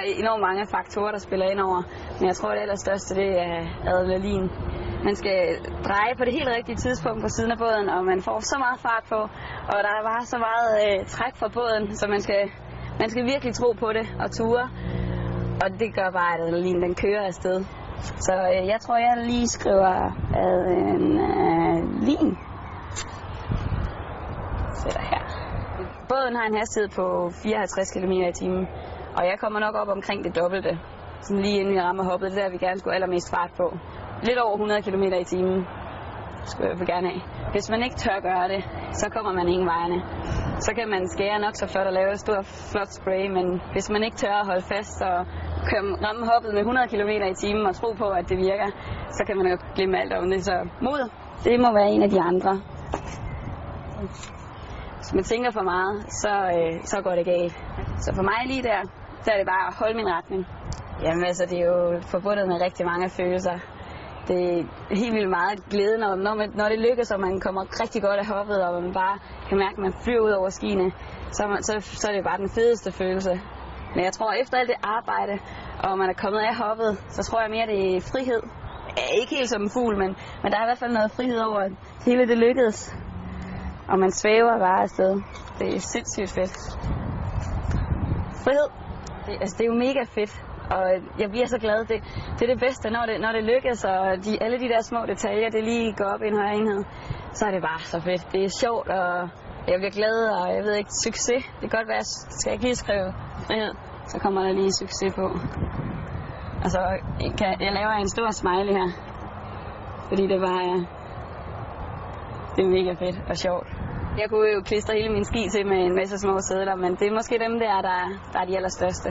er enormt mange faktorer, der spiller ind over. Men jeg tror, det allerstørste, det er adrenalin. Man skal dreje på det helt rigtige tidspunkt på siden af båden, og man får så meget fart på. Og der er bare så meget øh, træk fra båden, så man skal, man skal virkelig tro på det og ture. Og det gør bare, at adrenalin den kører afsted. Så øh, jeg tror, jeg lige skriver adrenalin. Sætter her. Båden har en hastighed på 54 km i timen, og jeg kommer nok op omkring det dobbelte. Sådan lige inden vi rammer hoppet, det er der, vi gerne skulle allermest fart på. Lidt over 100 km i timen skulle jeg gerne have. Hvis man ikke tør gøre det, så kommer man ingen vejene. Så kan man skære nok så flot og lave et stort flot spray, men hvis man ikke tør at holde fast og køre, ramme hoppet med 100 km i timen og tro på, at det virker, så kan man jo glemme alt om det. Så mod, det må være en af de andre. Hvis man tænker for meget, så, øh, så går det galt. Så for mig lige der, så er det bare at holde min retning. Jamen altså, det er jo forbundet med rigtig mange følelser. Det er helt vildt meget glæde, når, når, man, når det lykkes, og man kommer rigtig godt af hoppet, og man bare kan mærke, at man flyver ud over skiene, så, man, så, så er det bare den fedeste følelse. Men jeg tror, efter alt det arbejde, og man er kommet af hoppet, så tror jeg mere, det er frihed. Ikke helt som en fugl, men, men der er i hvert fald noget frihed over, at hele det lykkedes. Og man svæver bare afsted. Det er sindssygt fedt. Frihed. Det, altså, det er jo mega fedt. Og jeg bliver så glad. Det, det er det bedste, når det, når det lykkes, og de, alle de der små detaljer, det lige går op i en højere enhed. Så er det bare så fedt. Det er sjovt, og jeg bliver glad, og jeg ved ikke, succes. Det kan godt være, jeg skal ikke lige skrive frihed. Så kommer der lige succes på. Altså, og så kan, jeg laver en stor smiley her. Fordi det bare er, det er mega fedt og sjovt. Jeg kunne jo klistre hele min ski til med en masse små sædler, men det er måske dem der, der, der er de allerstørste.